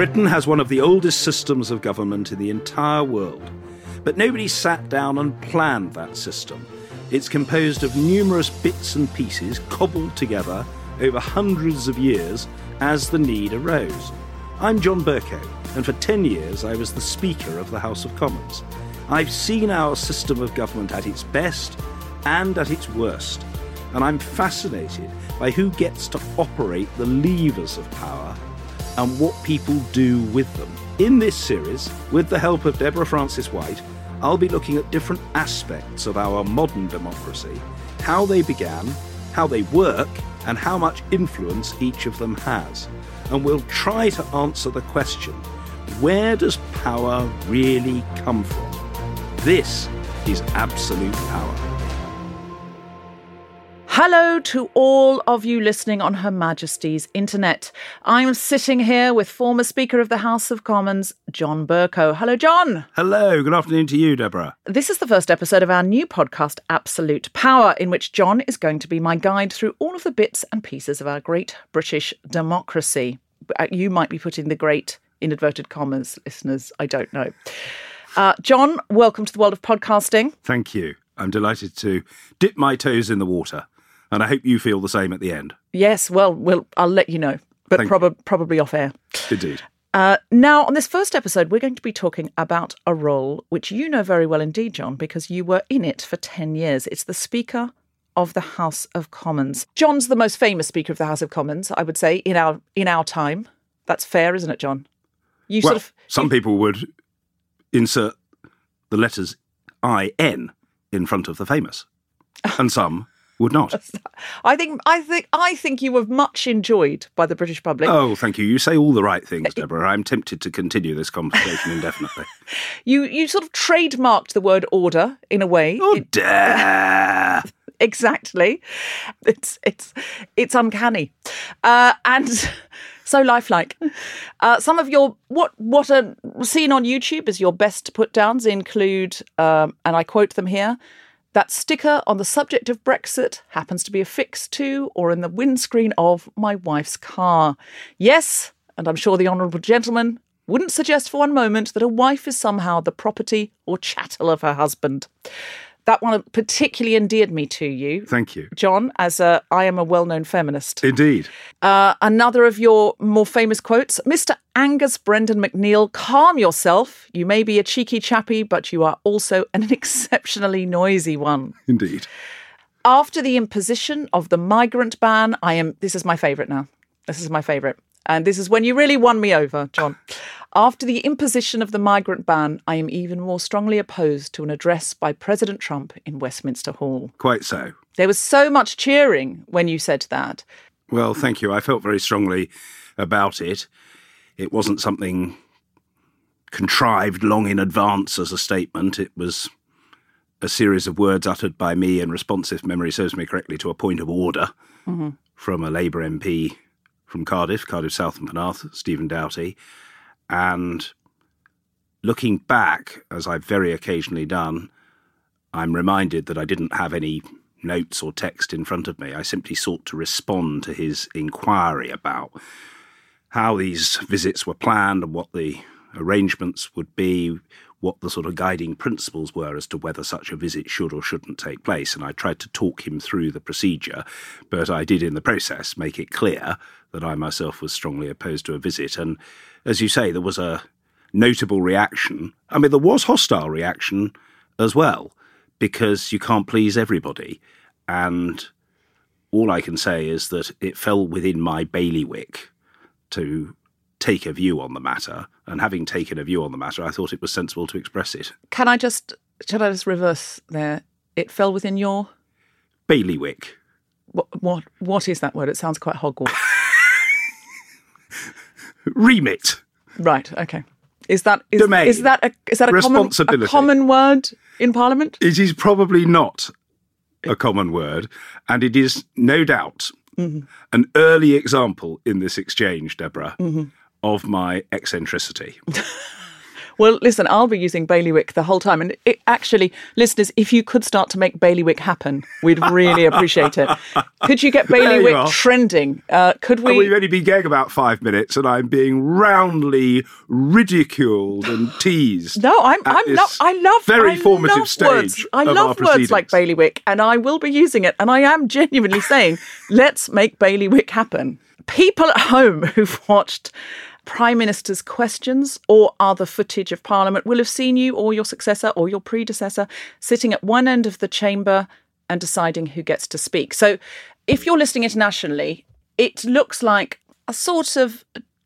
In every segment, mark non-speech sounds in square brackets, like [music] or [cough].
Britain has one of the oldest systems of government in the entire world, but nobody sat down and planned that system. It's composed of numerous bits and pieces cobbled together over hundreds of years as the need arose. I'm John Bercow, and for 10 years I was the Speaker of the House of Commons. I've seen our system of government at its best and at its worst, and I'm fascinated by who gets to operate the levers of power and what people do with them. In this series, with the help of Deborah Frances-White, I'll be looking at different aspects of our modern democracy, how they began, how they work, and how much influence each of them has. And we'll try to answer the question where does power really come from? This is absolute power. Hello to all of you listening on Her Majesty's internet. I'm sitting here with former Speaker of the House of Commons, John Bercow. Hello, John. Hello, good afternoon to you, Deborah. This is the first episode of our new podcast, Absolute Power, in which John is going to be my guide through all of the bits and pieces of our great British democracy. Uh, you might be putting the great in inverted commas, listeners. I don't know. Uh, John, welcome to the world of podcasting. Thank you. I'm delighted to dip my toes in the water and I hope you feel the same at the end. Yes, well, we'll I'll let you know, but prob- probably off air. Indeed. Uh, now, on this first episode, we're going to be talking about a role which you know very well indeed, John, because you were in it for 10 years. It's the Speaker of the House of Commons. John's the most famous Speaker of the House of Commons, I would say, in our in our time. That's fair, isn't it, John? You well, sort of some you... people would insert the letters I N in front of the famous, and some would not. I think I think I think you were much enjoyed by the British public. Oh, thank you. You say all the right things, Deborah. I'm tempted to continue this conversation indefinitely. [laughs] you you sort of trademarked the word order in a way. Oh, it, [laughs] exactly. It's it's it's uncanny, uh, and [laughs] so lifelike. Uh, some of your what what are seen on YouTube as your best put downs include, um, and I quote them here. That sticker on the subject of Brexit happens to be affixed to or in the windscreen of my wife's car. Yes, and I'm sure the Honourable Gentleman wouldn't suggest for one moment that a wife is somehow the property or chattel of her husband. That one particularly endeared me to you. Thank you. John, as a, I am a well known feminist. Indeed. Uh, another of your more famous quotes Mr. Angus Brendan MacNeil, calm yourself. You may be a cheeky chappy, but you are also an [laughs] exceptionally noisy one. Indeed. After the imposition of the migrant ban, I am, this is my favourite now. This is my favourite. And this is when you really won me over, John. After the imposition of the migrant ban, I am even more strongly opposed to an address by President Trump in Westminster Hall. Quite so. There was so much cheering when you said that. Well, thank you. I felt very strongly about it. It wasn't something contrived long in advance as a statement. It was a series of words uttered by me in response, if memory serves me correctly, to a point of order mm-hmm. from a Labour MP from Cardiff, Cardiff South and Penarth, Stephen Doughty. And looking back, as I've very occasionally done, I'm reminded that I didn't have any notes or text in front of me. I simply sought to respond to his inquiry about how these visits were planned and what the arrangements would be, what the sort of guiding principles were as to whether such a visit should or shouldn't take place. And I tried to talk him through the procedure, but I did in the process make it clear that I myself was strongly opposed to a visit. And as you say, there was a notable reaction. I mean, there was hostile reaction as well, because you can't please everybody. And all I can say is that it fell within my bailiwick to take a view on the matter. And having taken a view on the matter, I thought it was sensible to express it. Can I just, should I just reverse there? it fell within your Bailiwick. what? What, what is that word? It sounds quite Hogwarts. [laughs] Remit. right. Okay. Is that is, Domain. is that a is that a common, a common word in Parliament? It is probably not a common word, and it is no doubt mm-hmm. an early example in this exchange, Deborah, mm-hmm. Of my eccentricity. Well, listen, I'll be using bailiwick the whole time. And it, actually, listeners, if you could start to make bailiwick happen, we'd really appreciate it. Could you get [laughs] you bailiwick are. trending? Uh, could And we've only been going about five minutes, and I'm being roundly ridiculed and teased. No, I'm. I'm. I love very I formative love stage. Words. I love words like bailiwick, and I will be using it. And I am genuinely saying, let's make bailiwick happen. People at home who've watched Prime Minister's questions or other footage of Parliament will have seen you or your successor or your predecessor sitting at one end of the chamber and deciding who gets to speak. So, if you're listening internationally, it looks like a sort of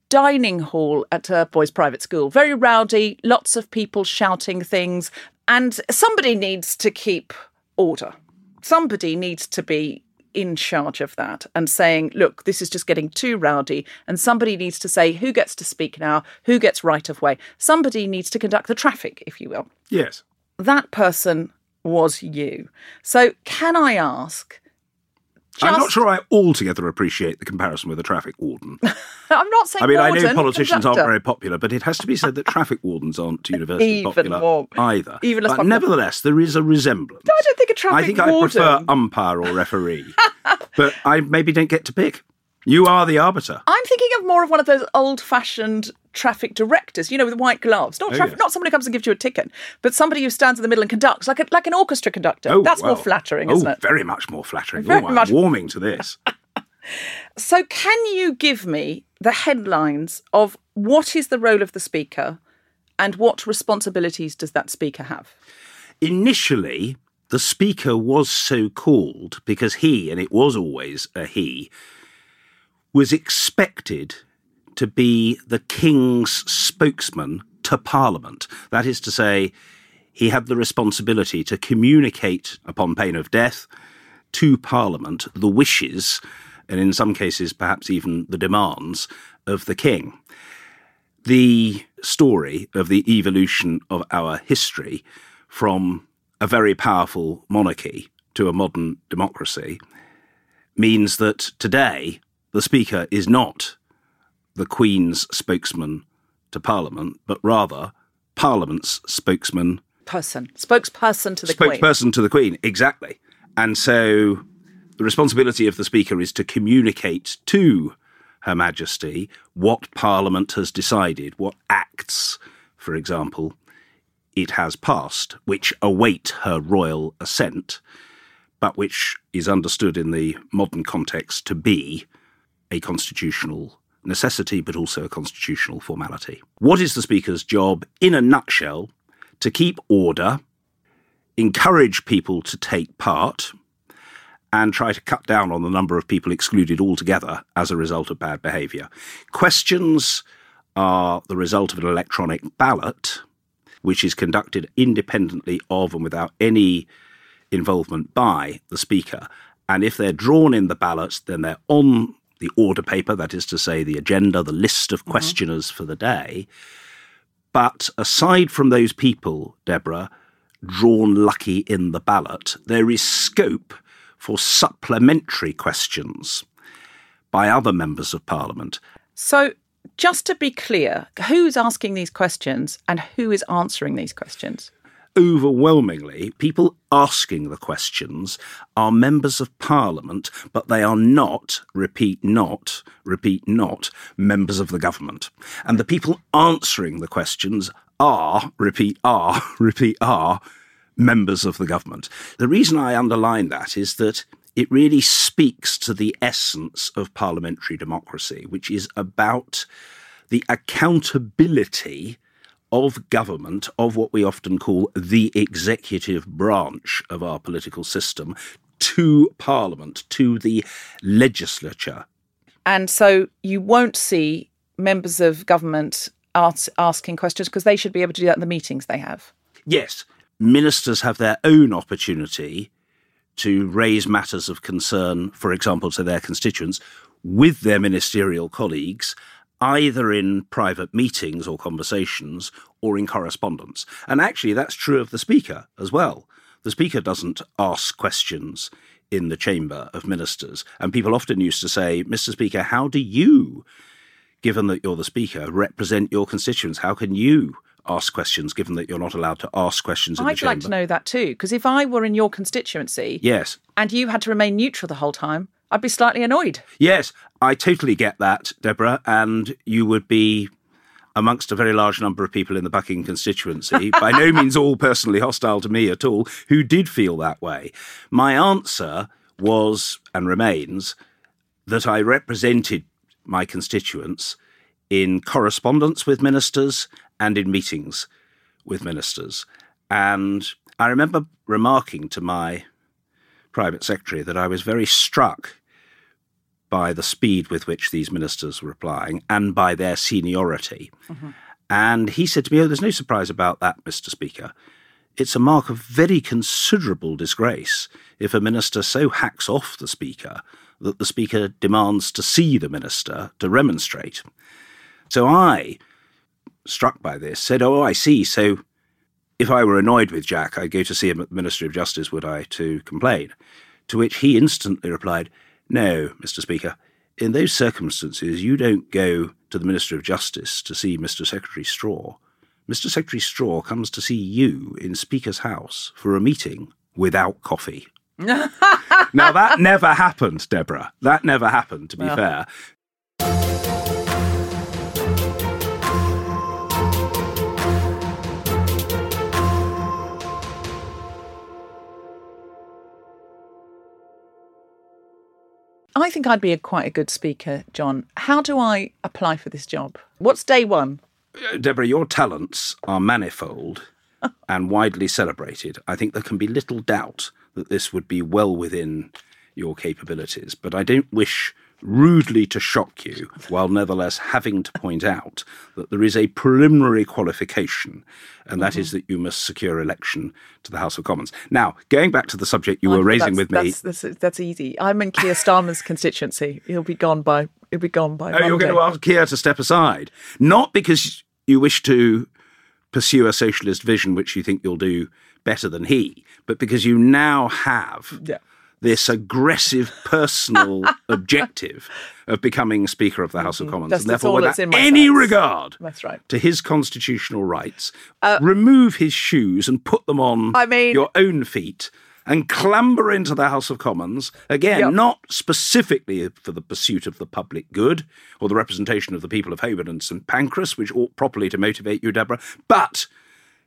dining hall at a boys' private school. Very rowdy, lots of people shouting things, and somebody needs to keep order. Somebody needs to be in charge of that and saying, look, this is just getting too rowdy. And somebody needs to say who gets to speak now, who gets right of way. Somebody needs to conduct the traffic, if you will. Yes. That person was you. So, can I ask? I'm not sure I altogether appreciate the comparison with a traffic warden. [laughs] I'm not saying. I mean, I know warden, politicians aren't very popular, but it has to be said that traffic wardens aren't [laughs] universally Even popular more- either. even less but popular. nevertheless, there is a resemblance. I don't think a traffic warden I think I prefer umpire or referee, but I maybe don't get to pick. You are the arbiter. I'm thinking of more of one of those old-fashioned traffic directors, you know, with white gloves. Not Oh, traffic, yes. not somebody who comes and gives you a ticket, but somebody who stands in the middle and conducts, like a, like an orchestra conductor. Oh, That's more flattering, oh, isn't it? very much more flattering. Very oh, much- warming to this. [laughs] So, can you give me the headlines of what is the role of the speaker, and what responsibilities does that speaker have? Initially, the speaker was so called because he, and it was always a he, was expected to be the king's spokesman to Parliament. That is to say, he had the responsibility to communicate upon pain of death to Parliament the wishes, and in some cases, perhaps even the demands of the king. The story of the evolution of our history from a very powerful monarchy to a modern democracy means that today the Speaker is not the Queen's spokesman to Parliament, but rather Parliament's spokesman Person, spokesperson to the Queen. spokesperson to the Queen, exactly. And so the responsibility of the Speaker is to communicate to Her Majesty what Parliament has decided, what acts, for example, it has passed, which await her royal assent, but which is understood in the modern context to be a constitutional necessity, but also a constitutional formality. What is the Speaker's job, in a nutshell? To keep order, encourage people to take part, and try to cut down on the number of people excluded altogether as a result of bad behaviour. Questions are the result of an electronic ballot, which is conducted independently of and without any involvement by the Speaker. And if they're drawn in the ballot, then they're on the order paper, that is to say, the agenda, the list of mm-hmm. questioners for the day. But aside from those people, Deborah, drawn lucky in the ballot, there is scope for supplementary questions by other members of Parliament. So, just to be clear, who's asking these questions and who is answering these questions? Overwhelmingly, people asking the questions are members of Parliament, but they are not, repeat not, repeat not, members of the government. And the people answering the questions are, repeat are, [laughs] repeat are, members of the government. The reason I underline that is that it really speaks to the essence of parliamentary democracy, which is about the accountability of government, of what we often call the executive branch of our political system, to Parliament, to the legislature. And so you won't see members of government ask, asking questions because they should be able to do that in the meetings they have. Yes, ministers have their own opportunity to raise matters of concern, for example, to their constituents with their ministerial colleagues, either in private meetings or conversations or in correspondence. And actually, that's true of the Speaker as well. The Speaker doesn't ask questions in the chamber of ministers. And people often used to say, Mr. Speaker, how do you, given that you're the Speaker, represent your constituents? How can you ask questions given that you're not allowed to ask questions in I'd like to know that too, because if I were in your constituency Yes. and you had to remain neutral the whole time, I'd be slightly annoyed. Yes, I totally get that, Deborah, and you would be amongst a very large number of people in the Buckingham constituency, [laughs] by no means all personally hostile to me at all, who did feel that way. My answer was and remains that I represented my constituents in correspondence with ministers and in meetings with ministers. And I remember remarking to my private secretary that I was very struck by the speed with which these ministers were replying and by their seniority. Mm-hmm. And he said to me, Oh, there's no surprise about that, Mr. Speaker. It's a mark of very considerable disgrace if a minister so hacks off the Speaker that the Speaker demands to see the minister to remonstrate. So I, struck by this, said, Oh, I see. So if I were annoyed with Jack, I'd go to see him at the Ministry of Justice, would I, to complain? To which he instantly replied, No, Mr. Speaker, in those circumstances, you don't go to the Minister of Justice to see Mr. Secretary Straw. Mr. Secretary Straw comes to see you in Speaker's House for a meeting without coffee. [laughs] now, that never happened, Deborah. That never happened, to be fair. Think I'd be a, quite a good speaker, John. How do I apply for this job? What's day one? Uh, Deborah, your talents are manifold [laughs] and widely celebrated. I think there can be little doubt that this would be well within your capabilities, but I don't wish rudely to shock you, while nevertheless having to point out that there is a preliminary qualification, and that is mm-hmm. that you must secure election to the House of Commons. Now, going back to the subject you were raising with me. That's, that's, that's easy. I'm in Keir Starmer's constituency. He'll be gone by. He'll be gone by. Oh, you're going to ask Keir to step aside, not because you wish to pursue a socialist vision, which you think you'll do better than he, but because you now have Yeah. This aggressive personal [laughs] objective of becoming Speaker of the House of Commons, Mm-hmm. That's- and therefore, without in any sights. regard That's right. Uh, to his constitutional rights, remove his shoes and put them on I mean- your own feet. And clamber into the House of Commons, again, Yep. not specifically for the pursuit of the public good or the representation of the people of Holborn and St Pancras, which ought properly to motivate you, Deborah, but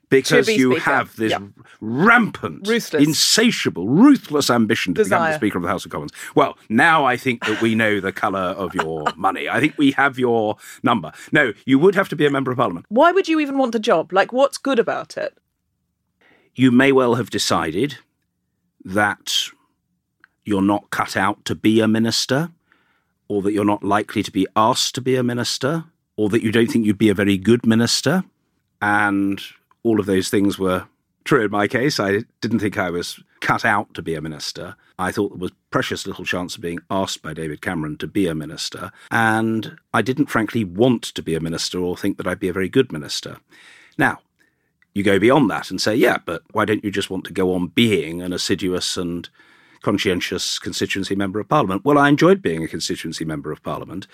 because be you Speaker. have this Yep. rampant, Ruthless. insatiable, ruthless ambition to become the Speaker of the House of Commons. Well, now I think that we know the colour of your [laughs] money. I think we have your number. No, you would have to be a Member of Parliament. Why would you even want the job? Like, what's good about it? You may well have decided that you're not cut out to be a minister, or that you're not likely to be asked to be a minister, or that you don't think you'd be a very good minister. And all of those things were true in my case. I didn't think I was cut out to be a minister. I thought there was precious little chance of being asked by David Cameron to be a minister. And I didn't frankly want to be a minister or think that I'd be a very good minister. Now, you go beyond that and say, yeah, but why don't you just want to go on being an assiduous and conscientious constituency member of parliament? Well, I enjoyed being a constituency member of parliament.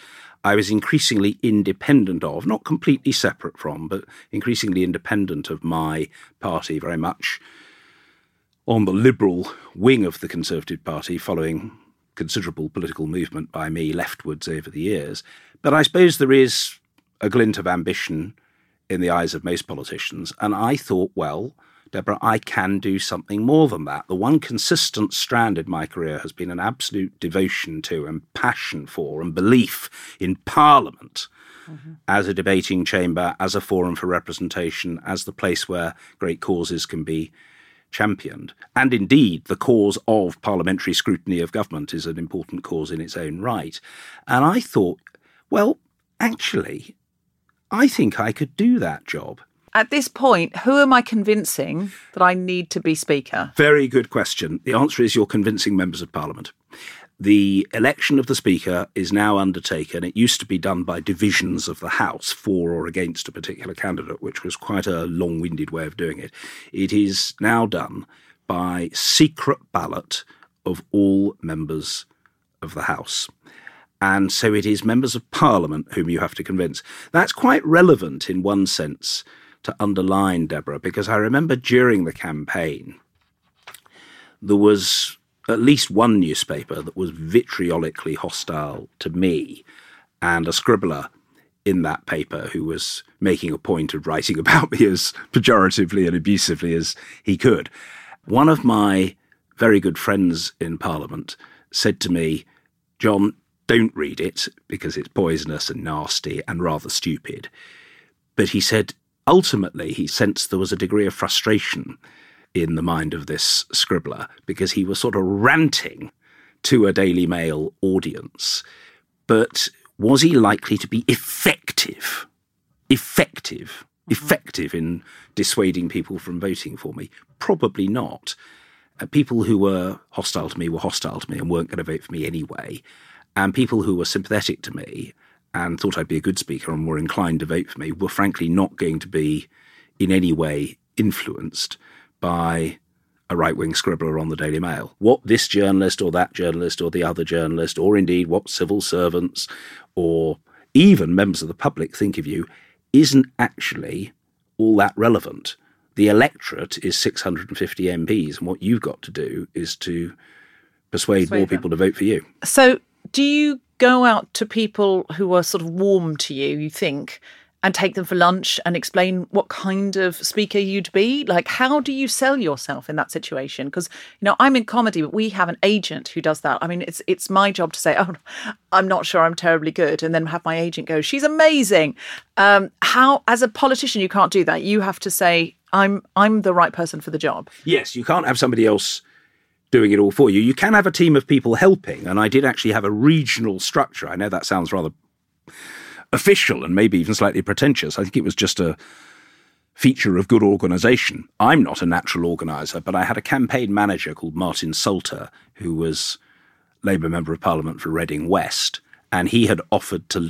I was increasingly independent of, not completely separate from, but increasingly independent of my party very much on the liberal wing of the Conservative Party following considerable political movement by me leftwards over the years. But I suppose there is a glint of ambition in the eyes of most politicians. And I thought, well, Deborah, I can do something more than that. The one consistent strand in my career has been an absolute devotion to and passion for and belief in Parliament mm-hmm. as a debating chamber, as a forum for representation, as the place where great causes can be championed. And indeed, the cause of parliamentary scrutiny of government is an important cause in its own right. And I thought, well, actually, I think I could do that job. At this point, who am I convincing that I need to be Speaker? Very good question. The answer is you're convincing members of Parliament. The election of the Speaker is now undertaken. It used to be done by divisions of the House for or against a particular candidate, which was quite a long winded way of doing it. It is now done by secret ballot of all members of the House. And so it is members of Parliament whom you have to convince. That's quite relevant in one sense to underline, Deborah, because I remember during the campaign, there was at least one newspaper that was vitriolically hostile to me and a scribbler in that paper who was making a point of writing [laughs] about me as pejoratively and abusively as he could. One of my very good friends in Parliament said to me, John, don't read it because it's poisonous and nasty and rather stupid. But he said, ultimately, he sensed there was a degree of frustration in the mind of this scribbler because he was sort of ranting to a Daily Mail audience. But was he likely to be effective? Effective? Mm-hmm. Effective in dissuading people from voting for me? Probably not. Uh, people who were hostile to me were hostile to me and weren't going to vote for me anyway. And people who were sympathetic to me and thought I'd be a good speaker and were inclined to vote for me were frankly not going to be in any way influenced by a right wing scribbler on the Daily Mail. What this journalist or that journalist or the other journalist, or indeed what civil servants or even members of the public think of you, isn't actually all that relevant. The electorate is 650 MPs, and what you've got to do is to persuade, persuade more them. people to vote for you. So, do you go out to people who are sort of warm to you, you think, and take them for lunch and explain what kind of speaker you'd be? Like, how do you sell yourself in that situation? Because you know, I'm in comedy, but we have an agent who does that. I mean, it's it's my job to say, "Oh, I'm not sure I'm terribly good," and then have my agent go, "She's amazing." Um, how, as a politician, you can't do that. You have to say, "I'm I'm the right person for the job." Yes, you can't have somebody else doing it all for you. You can have a team of people helping, and I did actually have a regional structure. I know that sounds rather official and maybe even slightly pretentious. I think it was just a feature of good organisation. I'm not a natural organiser, but I had a campaign manager called Martin Salter, who was Labour Member of Parliament for Reading West, and he had offered to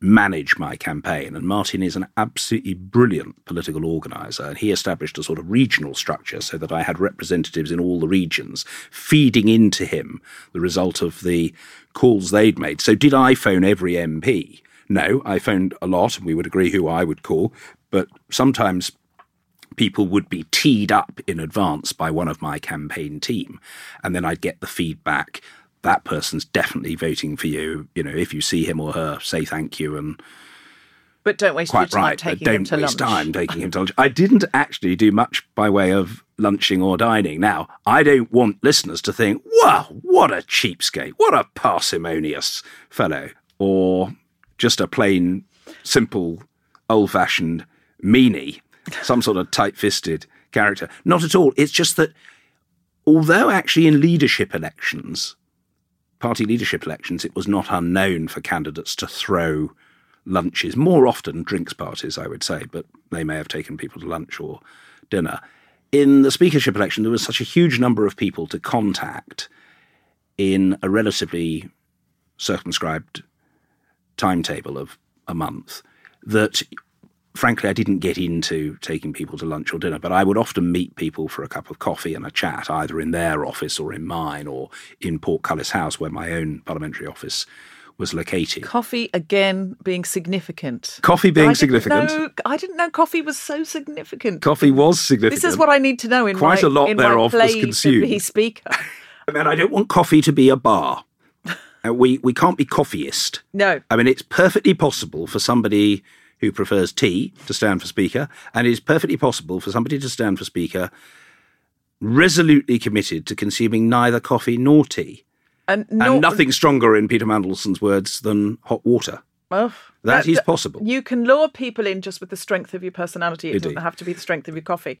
manage my campaign. And Martin is an absolutely brilliant political organiser. And he established a sort of regional structure so that I had representatives in all the regions feeding into him the result of the calls they'd made. So, did I phone every MP? No, I phoned a lot, and we would agree who I would call. But sometimes people would be teed up in advance by one of my campaign team, and then I'd get the feedback. That person's definitely voting for you. You know, if you see him or her, say thank you and. But don't waste quite your time right, taking don't him to waste lunch. time taking him to lunch. I didn't actually do much by way of lunching or dining. Now, I don't want listeners to think, "Wow, what a cheapskate! What a parsimonious fellow!" or just a plain, simple, old fashioned meanie, some sort of tight fisted character. Not at all. It's just that although actually in leadership elections, party leadership elections, it was not unknown for candidates to throw lunches, more often drinks parties, I would say, but they may have taken people to lunch or dinner. In the speakership election, there was such a huge number of people to contact in a relatively circumscribed timetable of a month that frankly I didn't get into taking people to lunch or dinner, but I would often meet people for a cup of coffee and a chat, either in their office or in mine or in Portcullis House, where my own parliamentary office was located. Coffee again being significant. Coffee being I significant. Know, I didn't know coffee was so significant. Coffee was significant. This is what I need to know in Quite my, a lot thereof was consumed. Be speaker. [laughs] [laughs] I mean, I don't want coffee to be a bar. [laughs] Uh, we we can't be coffeeist. No. I mean, it's perfectly possible for somebody who prefers tea to stand for speaker, and it's perfectly possible for somebody to stand for speaker resolutely committed to consuming neither coffee nor tea. And, And nothing stronger, in Peter Mandelson's words, than hot water. Oh, That is possible. You can lure people in just with the strength of your personality. It Indeed. doesn't have to be the strength of your coffee.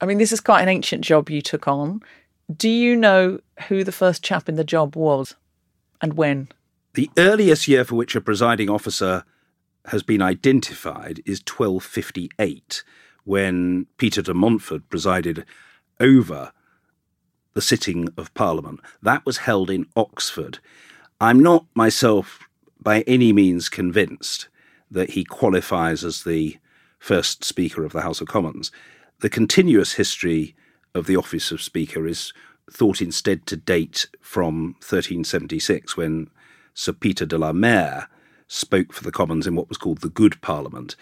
I mean, this is quite an ancient job you took on. Do you know who the first chap in the job was and when? The earliest year for which a presiding officer has been identified is 1258, when Peter de Montfort presided over the sitting of Parliament. That was held in Oxford. I'm not myself by any means convinced that he qualifies as the first Speaker of the House of Commons. The continuous history of the office of Speaker is thought instead to date from 1376 when Sir Peter de la Mare spoke for the Commons in what was called the Good Parliament.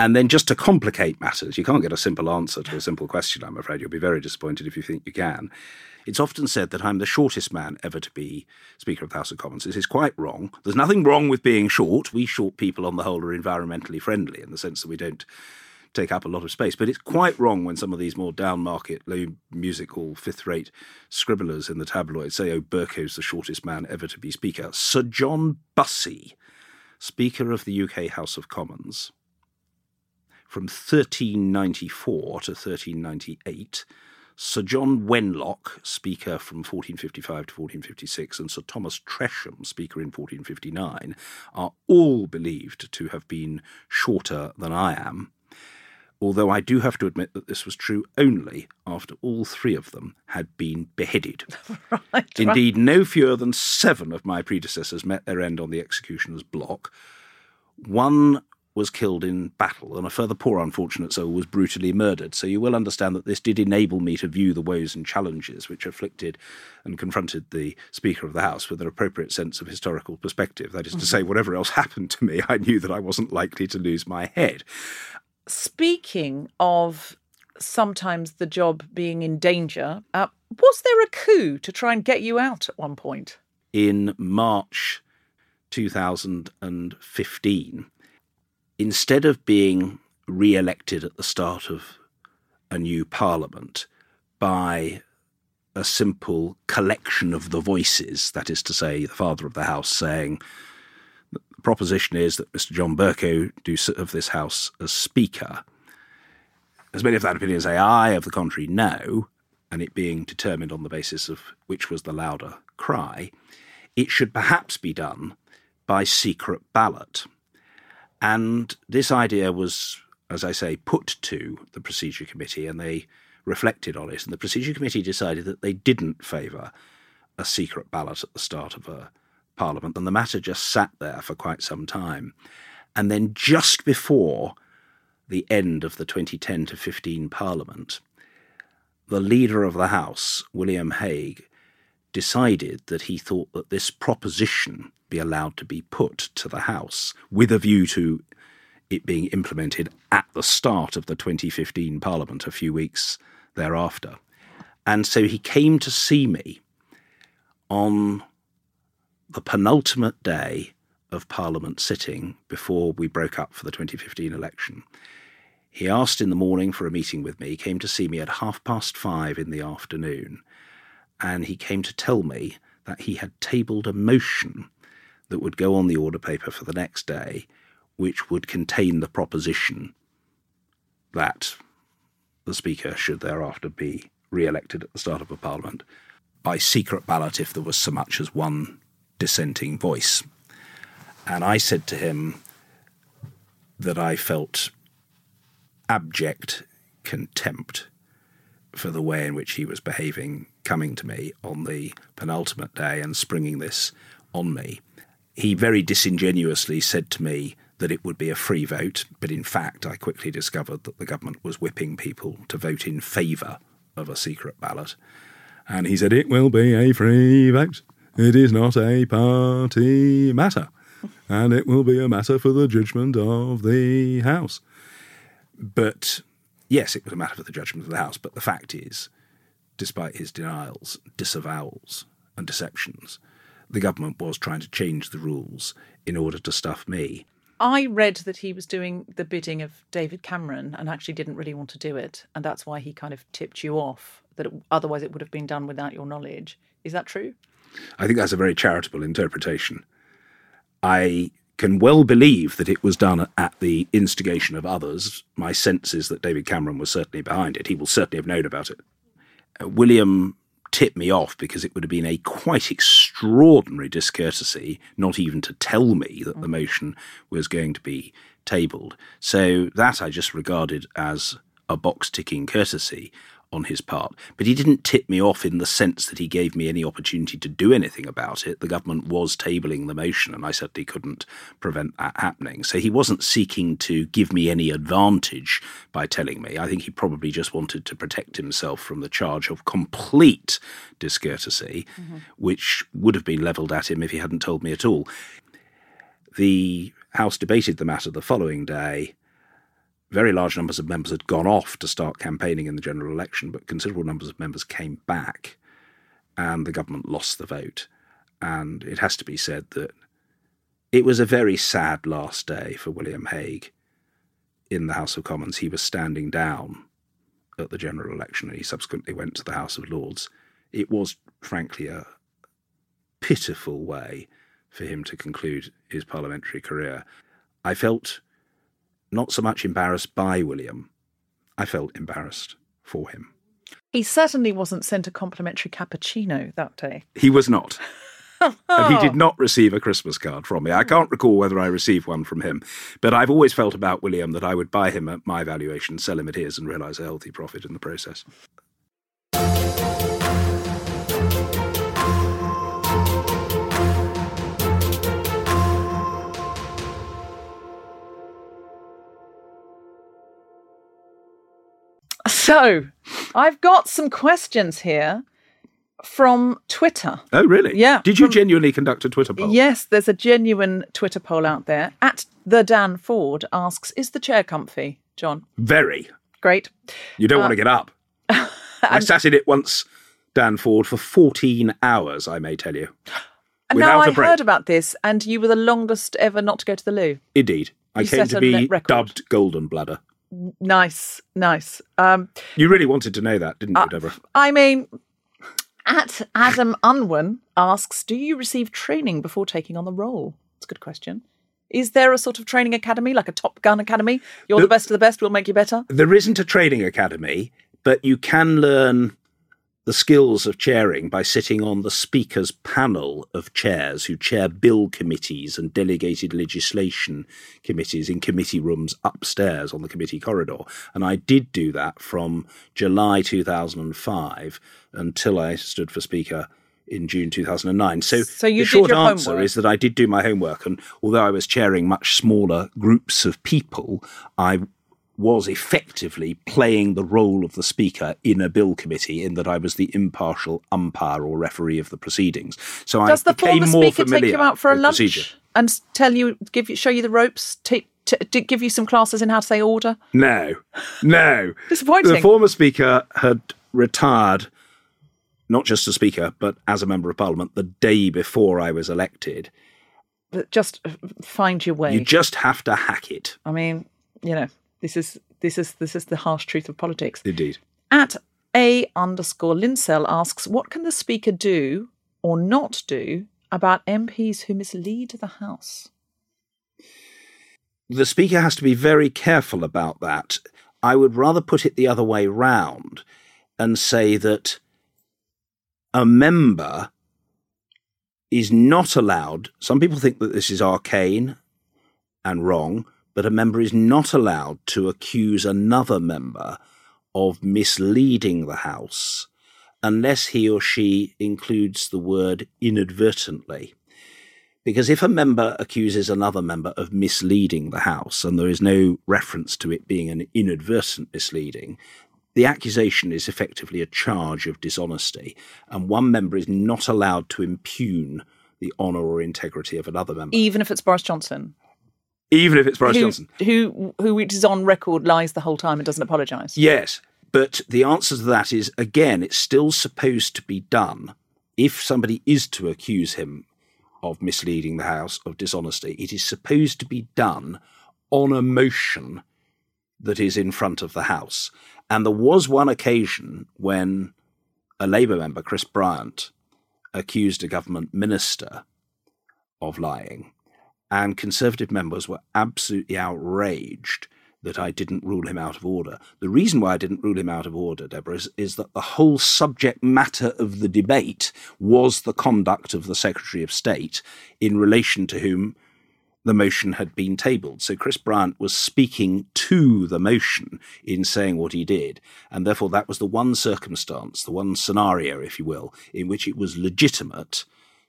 And then just to complicate matters, you can't get a simple answer to a simple question, I'm afraid. You'll be very disappointed if you think you can. It's often said that I'm the shortest man ever to be Speaker of the House of Commons. This is quite wrong. There's nothing wrong with being short. We short people, on the whole, are environmentally friendly in the sense that we don't take up a lot of space. But it's quite wrong when some of these more down market, low musical, fifth rate scribblers in the tabloids say, oh, Bercow's the shortest man ever to be Speaker. Sir John Bussey, Speaker of the UK House of Commons, from 1394 to 1398. Sir John Wenlock, Speaker from 1455 to 1456, and Sir Thomas Tresham, Speaker in 1459, are all believed to have been shorter than I am although I do have to admit that this was true only after all three of them had been beheaded. [laughs] right, Indeed, no fewer than seven of my predecessors met their end on the executioner's block. One was killed in battle, and a further poor unfortunate soul was brutally murdered. So you will understand that this did enable me to view the woes and challenges which afflicted and confronted the Speaker of the House with an appropriate sense of historical perspective. That is to mm-hmm. say, whatever else [laughs] happened to me, I knew that I wasn't likely to lose my head. Speaking of sometimes the job being in danger, uh, was there a coup to try and get you out at one point? In March 2015, instead of being re elected at the start of a new parliament by a simple collection of the voices, that is to say, the father of the house saying, proposition is that Mr. John Bercow do serve this House as Speaker. As many of that opinion say I, of the contrary, no, and it being determined on the basis of which was the louder cry, it should perhaps be done by secret ballot. And this idea was, as I say, put to the Procedure Committee, and they reflected on it. And the Procedure Committee decided that they didn't favour a secret ballot at the start of a Parliament, and the matter just sat there for quite some time. And then just before the end of the 2010 to 15 Parliament, the leader of the House, William Hague, decided that he thought that this proposition be allowed to be put to the House with a view to it being implemented at the start of the 2015 Parliament, a few weeks thereafter. And so he came to see me on the penultimate day of Parliament sitting before we broke up for the 2015 election. He asked in the morning for a meeting with me, he came to see me at half past five in the afternoon, and he came to tell me that he had tabled a motion that would go on the order paper for the next day, which would contain the proposition that the Speaker should thereafter be re elected at the start of a Parliament by secret ballot if there was so much as one dissenting voice. And I said to him that I felt abject contempt for the way in which he was behaving, coming to me on the penultimate day and springing this on me. He very disingenuously said to me that it would be a free vote, but in fact, I quickly discovered that the government was whipping people to vote in favour of a secret ballot. And he said, It will be a free vote. It is not a party matter. And it will be a matter for the judgment of the House. But yes, it was a matter for the judgment of the House. But the fact is, despite his denials, disavowals, and deceptions, the government was trying to change the rules in order to stuff me. I read that he was doing the bidding of David Cameron and actually didn't really want to do it. And that's why he kind of tipped you off, that otherwise it would have been done without your knowledge. Is that true? I think that's a very charitable interpretation. I can well believe that it was done at the instigation of others. My sense is that David Cameron was certainly behind it. He will certainly have known about it. Uh, William tipped me off because it would have been a quite extraordinary discourtesy not even to tell me that the motion was going to be tabled. So that I just regarded as a box ticking courtesy on his part. But he didn't tip me off in the sense that he gave me any opportunity to do anything about it. The government was tabling the motion, and I certainly couldn't prevent that happening. So he wasn't seeking to give me any advantage by telling me. I think he probably just wanted to protect himself from the charge of complete discourtesy, mm-hmm. which would have been levelled at him if he hadn't told me at all. The House debated the matter the following day very large numbers of members had gone off to start campaigning in the general election, but considerable numbers of members came back, and the government lost the vote. And it has to be said that it was a very sad last day for William Hague in the House of Commons. He was standing down at the general election, and he subsequently went to the House of Lords. It was, frankly, a pitiful way for him to conclude his parliamentary career. I felt not so much embarrassed by William. I felt embarrassed for him. He certainly wasn't sent a complimentary cappuccino that day. He was not. [laughs] and he did not receive a Christmas card from me. I can't recall whether I received one from him, but I've always felt about William that I would buy him at my valuation, sell him at his, and realise a healthy profit in the process. So, I've got some questions here from Twitter. Oh, really? Yeah. Did you from, genuinely conduct a Twitter poll? Yes, there's a genuine Twitter poll out there. At the Dan Ford asks, "Is the chair comfy, John?" Very. Great. You don't uh, want to get up. [laughs] I sat in it once, Dan Ford, for 14 hours. I may tell you. Now I heard about this, and you were the longest ever not to go to the loo. Indeed, I You came to be dubbed Golden Bladder. Nice, nice. Um, You really wanted to know that, didn't you, Uh, Deborah? I mean, at Adam Unwin asks, "Do you receive training before taking on the role?" It's a good question. Is there a sort of training academy, like a Top Gun academy? You're the best of the best. We'll make you better. There isn't a training academy, but you can learn the skills of chairing by sitting on the Speaker's panel of chairs who chair bill committees and delegated legislation committees in committee rooms upstairs on the committee corridor. And I did do that from July 2005 until I stood for Speaker in June 2009. So, So the short answer homework. is that I did do my homework. And although I was chairing much smaller groups of people, I was effectively playing the role of the speaker in a bill committee in that I was the impartial umpire or referee of the proceedings. So Does I the became former more speaker familiar take you out for a lunch procedure. and tell you, give you, show you the ropes, t- t- t- give you some classes in how to say order? No, no. [laughs] Disappointing. The former speaker had retired, not just as speaker, but as a member of parliament the day before I was elected. But Just uh, find your way. You just have to hack it. I mean, you know, this is this is this is the harsh truth of politics. Indeed. At a underscore Linsell asks, what can the speaker do or not do about MPs who mislead the House? the speaker has to be very careful about that. I would rather put it the other way round and say that a member is not allowed. Some people think that this is arcane and wrong, but a member is not allowed to accuse another member of misleading the House unless he or she includes the word inadvertently. Because if a member accuses another member of misleading the House, and there is no reference to it being an inadvertent misleading, the accusation is effectively a charge of dishonesty, and one member is not allowed to impugn the honour or integrity of another member. Even if it's Boris Johnson. Even if it's Boris who, Johnson. Who, who is on record lies the whole time and doesn't apologise. Yes. But the answer to that is again, it's still supposed to be done. If somebody is to accuse him of misleading the House, of dishonesty, it is supposed to be done on a motion that is in front of the House. And there was one occasion when a Labour member, Chris Bryant, accused a government minister of lying, and Conservative members were absolutely outraged that I didn't rule him out of order. The reason why I didn't rule him out of order, Deborah, is, is, that the whole subject matter of the debate was the conduct of the Secretary of State in relation to whom the motion had been tabled. So Chris Bryant was speaking to the motion in saying what he did. And therefore, that was the one circumstance, the one scenario, if you will, in which it was legitimate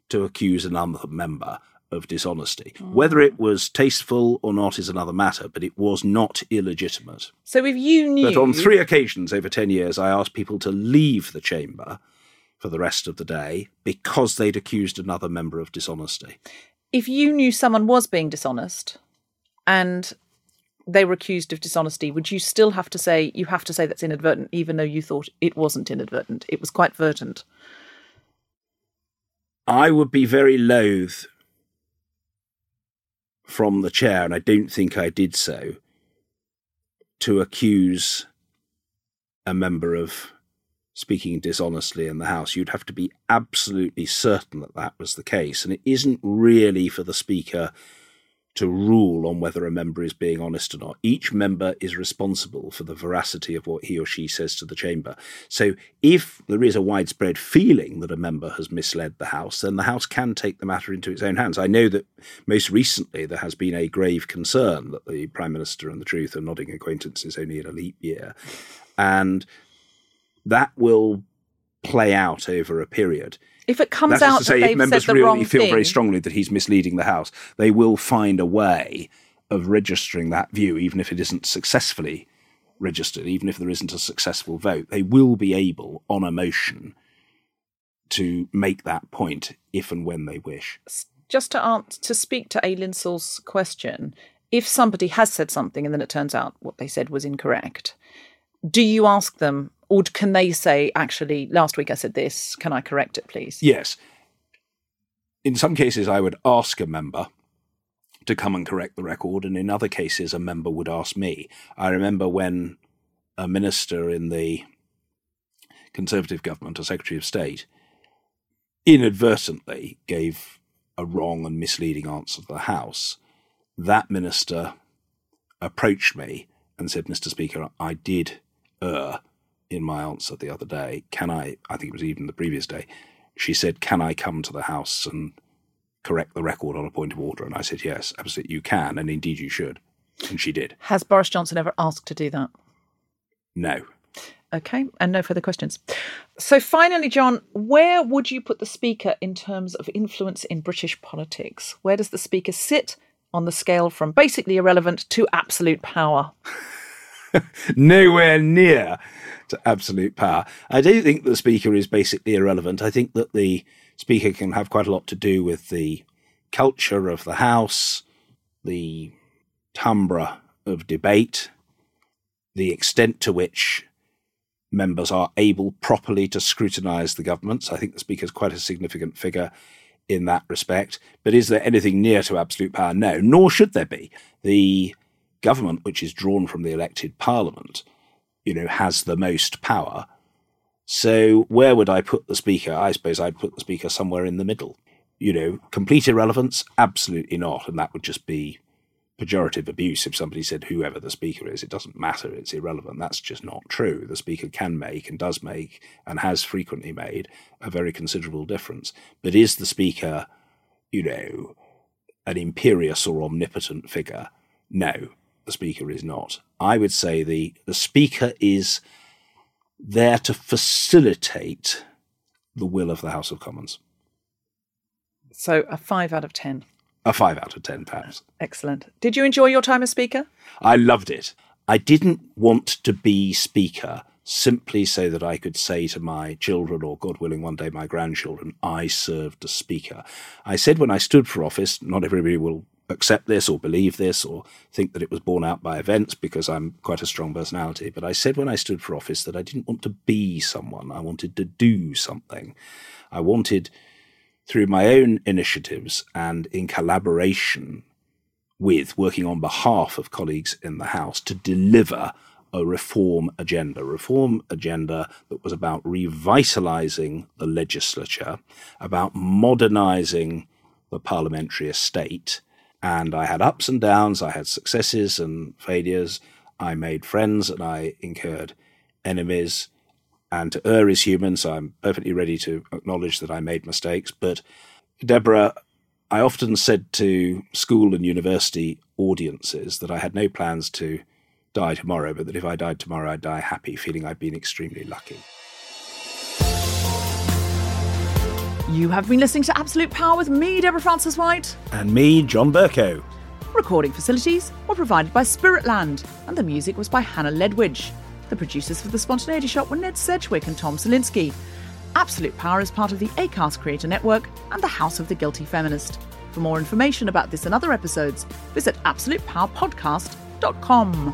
to accuse another member of dishonesty. Mm. Whether it was tasteful or not is another matter, but it was not illegitimate. So if you knew. But on three occasions over 10 years, I asked people to leave the chamber for the rest of the day because they'd accused another member of dishonesty. If you knew someone was being dishonest and they were accused of dishonesty, would you still have to say, you have to say that's inadvertent, even though you thought it wasn't inadvertent? It was quite vertent. I would be very loath from the chair, and I don't think I did so, to accuse a member of speaking dishonestly in the House. You'd have to be absolutely certain that that was the case. And it isn't really for the Speaker to rule on whether a member is being honest or not. Each member is responsible for the veracity of what he or she says to the chamber. So if there is a widespread feeling that a member has misled the House, then the House can take the matter into its own hands. I know that most recently there has been a grave concern that the Prime Minister and the Truth are nodding acquaintances only in a leap year. And that will play out over a period. If it comes That's out to say, that if members really feel thing, very strongly that he's misleading the House, they will find a way of registering that view, even if it isn't successfully registered, even if there isn't a successful vote. They will be able, on a motion, to make that point if and when they wish. just to answer, to speak to Saul's question, if somebody has said something and then it turns out what they said was incorrect, do you ask them, or can they say, actually, last week I said this, can I correct it, please? Yes. In some cases, I would ask a member to come and correct the record, and in other cases, a member would ask me. I remember when a minister in the Conservative government, a Secretary of State, inadvertently gave a wrong and misleading answer to the House. That minister approached me and said, Mr. Speaker, I did err in my answer the other day. Can I, I think it was even the previous day, she said, Can I come to the House and correct the record on a point of order? And I said, Yes, absolutely, you can, and indeed you should. And she did. Has Boris Johnson ever asked to do that? No. Okay, and no further questions. So, finally, John, where would you put the Speaker in terms of influence in British politics? Where does the Speaker sit on the scale from basically irrelevant to absolute power? [laughs] [laughs] Nowhere near to absolute power. I don't think the Speaker is basically irrelevant. I think that the Speaker can have quite a lot to do with the culture of the House, the timbre of debate, the extent to which members are able properly to scrutinise the governments. I think the Speaker is quite a significant figure in that respect. But is there anything near to absolute power? No, nor should there be. The government, which is drawn from the elected parliament, you know, has the most power. So where would I put the speaker? I suppose I'd put the speaker somewhere in the middle. You know, complete irrelevance? Absolutely not. And that would just be pejorative abuse if somebody said whoever the speaker is, it doesn't matter, it's irrelevant. That's just not true. The speaker can make and does make and has frequently made a very considerable difference. But is the speaker, you know, an imperious or omnipotent figure? No, the Speaker is not. I would say the, the Speaker is there to facilitate the will of the House of Commons. So a five out of 10. A five out of ten, perhaps. Excellent. Did you enjoy your time as Speaker? I loved it. I didn't want to be Speaker simply so that I could say to my children, or God willing, one day my grandchildren, I served as Speaker. I said when I stood for office, not everybody will accept this or believe this or think that it was borne out by events because I'm quite a strong personality. But I said when I stood for office that I didn't want to be someone. I wanted to do something. I wanted through my own initiatives and in collaboration with working on behalf of colleagues in the House to deliver a reform agenda, reform agenda that was about revitalizing the legislature, about modernizing the parliamentary estate. And I had ups and downs, I had successes and failures. I made friends and I incurred enemies and to err is human, so I'm perfectly ready to acknowledge that I made mistakes. But Deborah, I often said to school and university audiences that I had no plans to die tomorrow, but that if I died tomorrow, I'd die happy, feeling I'd been extremely lucky. You have been listening to Absolute Power with me, Deborah Frances-White. And me, John Bercow. Recording facilities were provided by Spiritland, and the music was by Hannah Ledwidge. The producers for The Spontaneity Shop were Ned Sedgwick and Tom Salinsky. Absolute Power is part of the ACAST Creator Network and the House of the Guilty Feminist. For more information about this and other episodes, visit absolutepowerpodcast.com.